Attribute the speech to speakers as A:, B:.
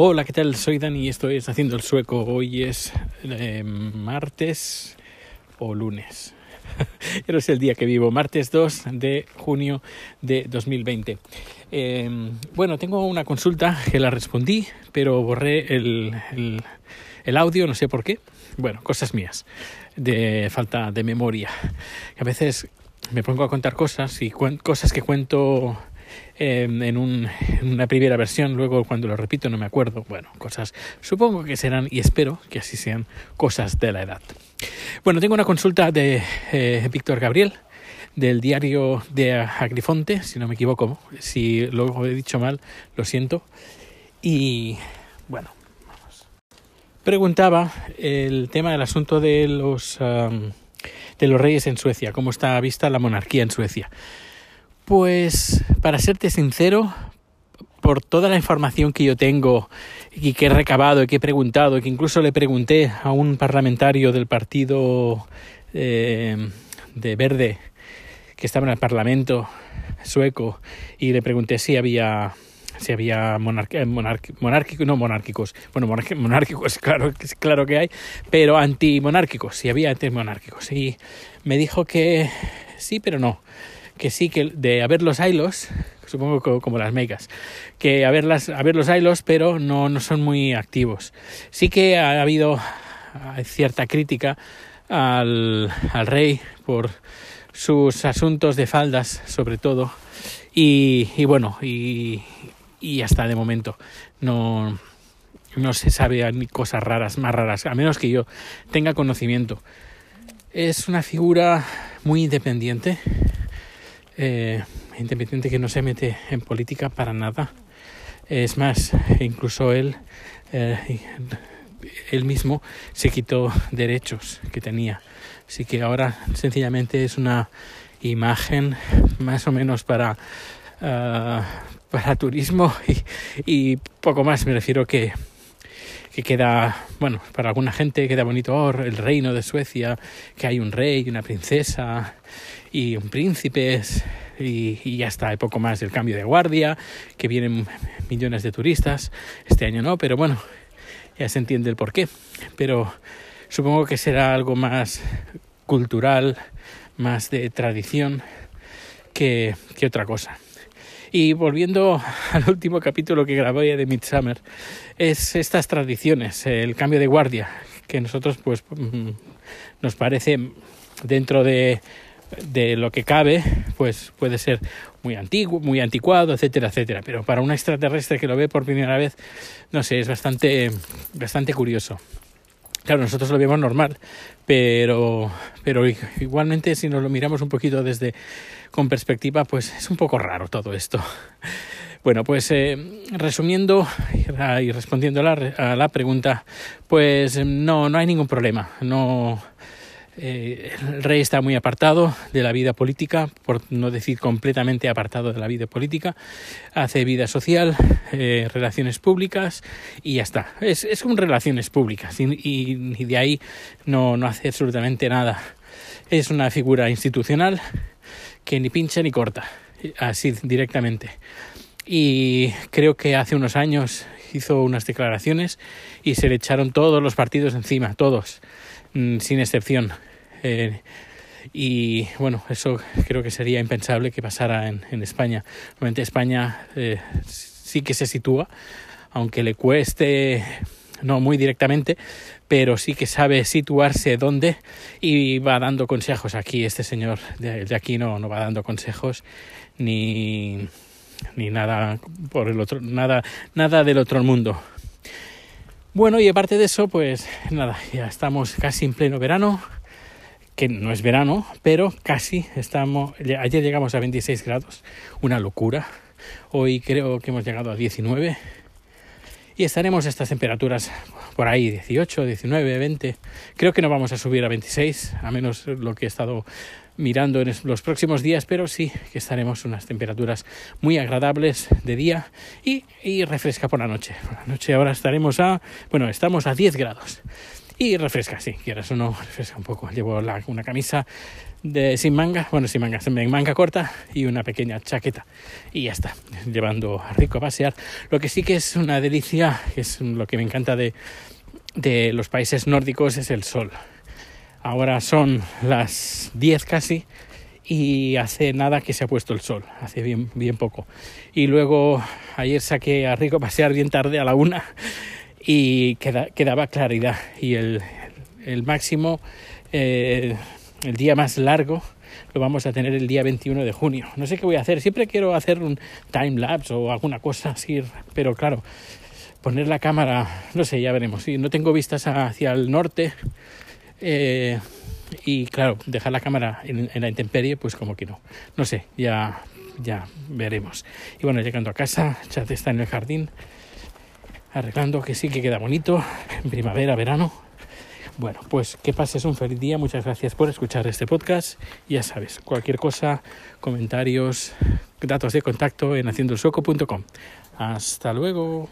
A: Hola, ¿qué tal? Soy Dani y esto es Haciendo el Sueco. Hoy es eh, martes o lunes. Pero es el día que vivo, martes 2 de junio de 2020. Eh, bueno, tengo una consulta que la respondí, pero borré el, el audio, no sé por qué. Bueno, cosas mías, de falta de memoria. A veces me pongo a contar cosas y cosas que cuento eh, en, un, en, una primera versión, luego cuando lo repito no me acuerdo. Bueno, cosas, supongo que serán y espero que así sean cosas de la edad. Bueno, tengo una consulta de eh, Víctor Gabriel del diario de Agrifonte, si no me equivoco, si lo he dicho mal, lo siento. Y bueno. Preguntaba el tema del asunto de los, de los reyes en Suecia, cómo está vista la monarquía en Suecia. Pues, para serte sincero, por toda la información que yo tengo y que he recabado y que he preguntado, y que incluso le pregunté a un parlamentario del partido eh, de Verde que estaba en el Parlamento sueco y le pregunté si había si había monárquicos, no monárquicos, bueno, monárquicos, claro, claro que hay, pero antimonárquicos, si había antimonárquicos. Y me dijo que sí, pero no que sí que de haber los hilos, supongo como las megas, que haber, las, haber los hilos, pero no, no son muy activos. Sí que ha habido cierta crítica al, al rey por sus asuntos de faldas, sobre todo, y, y bueno, y, y hasta de momento no, no se sabe ni cosas raras, más raras, a menos que yo tenga conocimiento. Es una figura muy independiente, eh, independiente que no se mete en política para nada. Es más, incluso él, eh, él mismo se quitó derechos que tenía. Así que ahora sencillamente es una imagen más o menos para, uh, para turismo y, y, poco más. Me refiero que, que queda, bueno, para alguna gente queda bonito oh, el reino de Suecia, que hay un rey una princesa y un príncipe y, y, ya está, hay poco más del cambio de guardia, que vienen millones de turistas, este año no, pero bueno, ya se entiende el porqué, pero supongo que será algo más cultural, más de tradición que, que otra cosa. Y volviendo al último capítulo que grabé de Midsummer, es estas tradiciones, el cambio de guardia, que nosotros pues mm, nos parece dentro de de lo que cabe, pues puede ser muy antiguo, muy anticuado, etcétera, etcétera. Pero para un extraterrestre que lo ve por primera vez, no sé, es bastante, bastante curioso. Claro, nosotros lo vemos normal, pero, pero igualmente si nos lo miramos un poquito desde con perspectiva, pues es un poco raro todo esto. Bueno, pues eh, resumiendo y respondiendo a la, a la pregunta, pues no, no hay ningún problema. No, eh, el rey está muy apartado de la vida política, por no decir completamente apartado de la vida política. Hace vida social, eh, relaciones públicas y ya está. Es, es un relaciones públicas y, y, y de ahí no, no hace absolutamente nada. Es una figura institucional que ni pincha ni corta, así directamente. Y creo que hace unos años hizo unas declaraciones y se le echaron todos los partidos encima, todos, mm, sin excepción. Eh, y bueno, eso creo que sería impensable que pasara en, España. Normalmente España eh, sí que se sitúa, aunque le cueste, no muy directamente, pero sí que sabe situarse dónde y va dando consejos. Aquí este señor de, de aquí no, no va dando consejos ni, ni nada por el otro, nada, nada del otro mundo. Bueno, y aparte de eso, pues nada, ya estamos casi en pleno verano que no es verano, pero casi estamos, ayer llegamos a 26 grados, una locura. Hoy creo que hemos llegado a 19 y estaremos a estas temperaturas por ahí 18, 19, 20. Creo que no vamos a subir a 26, a menos lo que he estado mirando en los próximos días, pero sí que estaremos unas temperaturas muy agradables de día y, y refresca por la noche. Por la noche ahora estaremos a, bueno, estamos a 10 grados Y refresca, sí, quieras o no, refresca un poco. Llevo una camisa de, sin manga, bueno, sin manga, sin manga corta y una pequeña chaqueta. Y ya está, llevando a Rico a pasear. Lo que sí que es una delicia, que es lo que me encanta de, de los países nórdicos, es el sol. Ahora son las 10 casi y hace nada que se ha puesto el sol, hace bien, bien poco. Y luego ayer saqué a Rico a pasear bien tarde a la una y queda, quedaba claridad y el, el máximo, eh, el día más largo lo vamos a tener el día 21 de junio. No sé qué voy a hacer, siempre quiero hacer un time lapse o alguna cosa así, pero claro, poner la cámara, no sé, ya veremos. Si no tengo vistas hacia el norte eh, y claro, dejar la cámara en, en, la intemperie, pues como que no. No sé, ya, ya veremos. Y bueno, llegando a casa, Chat está en el jardín arreglando que sí que queda bonito en primavera, verano. Bueno, pues que pases un feliz día. Muchas gracias por escuchar este podcast. Ya sabes, cualquier cosa, comentarios, datos de contacto en haciendosueco.com. Hasta luego.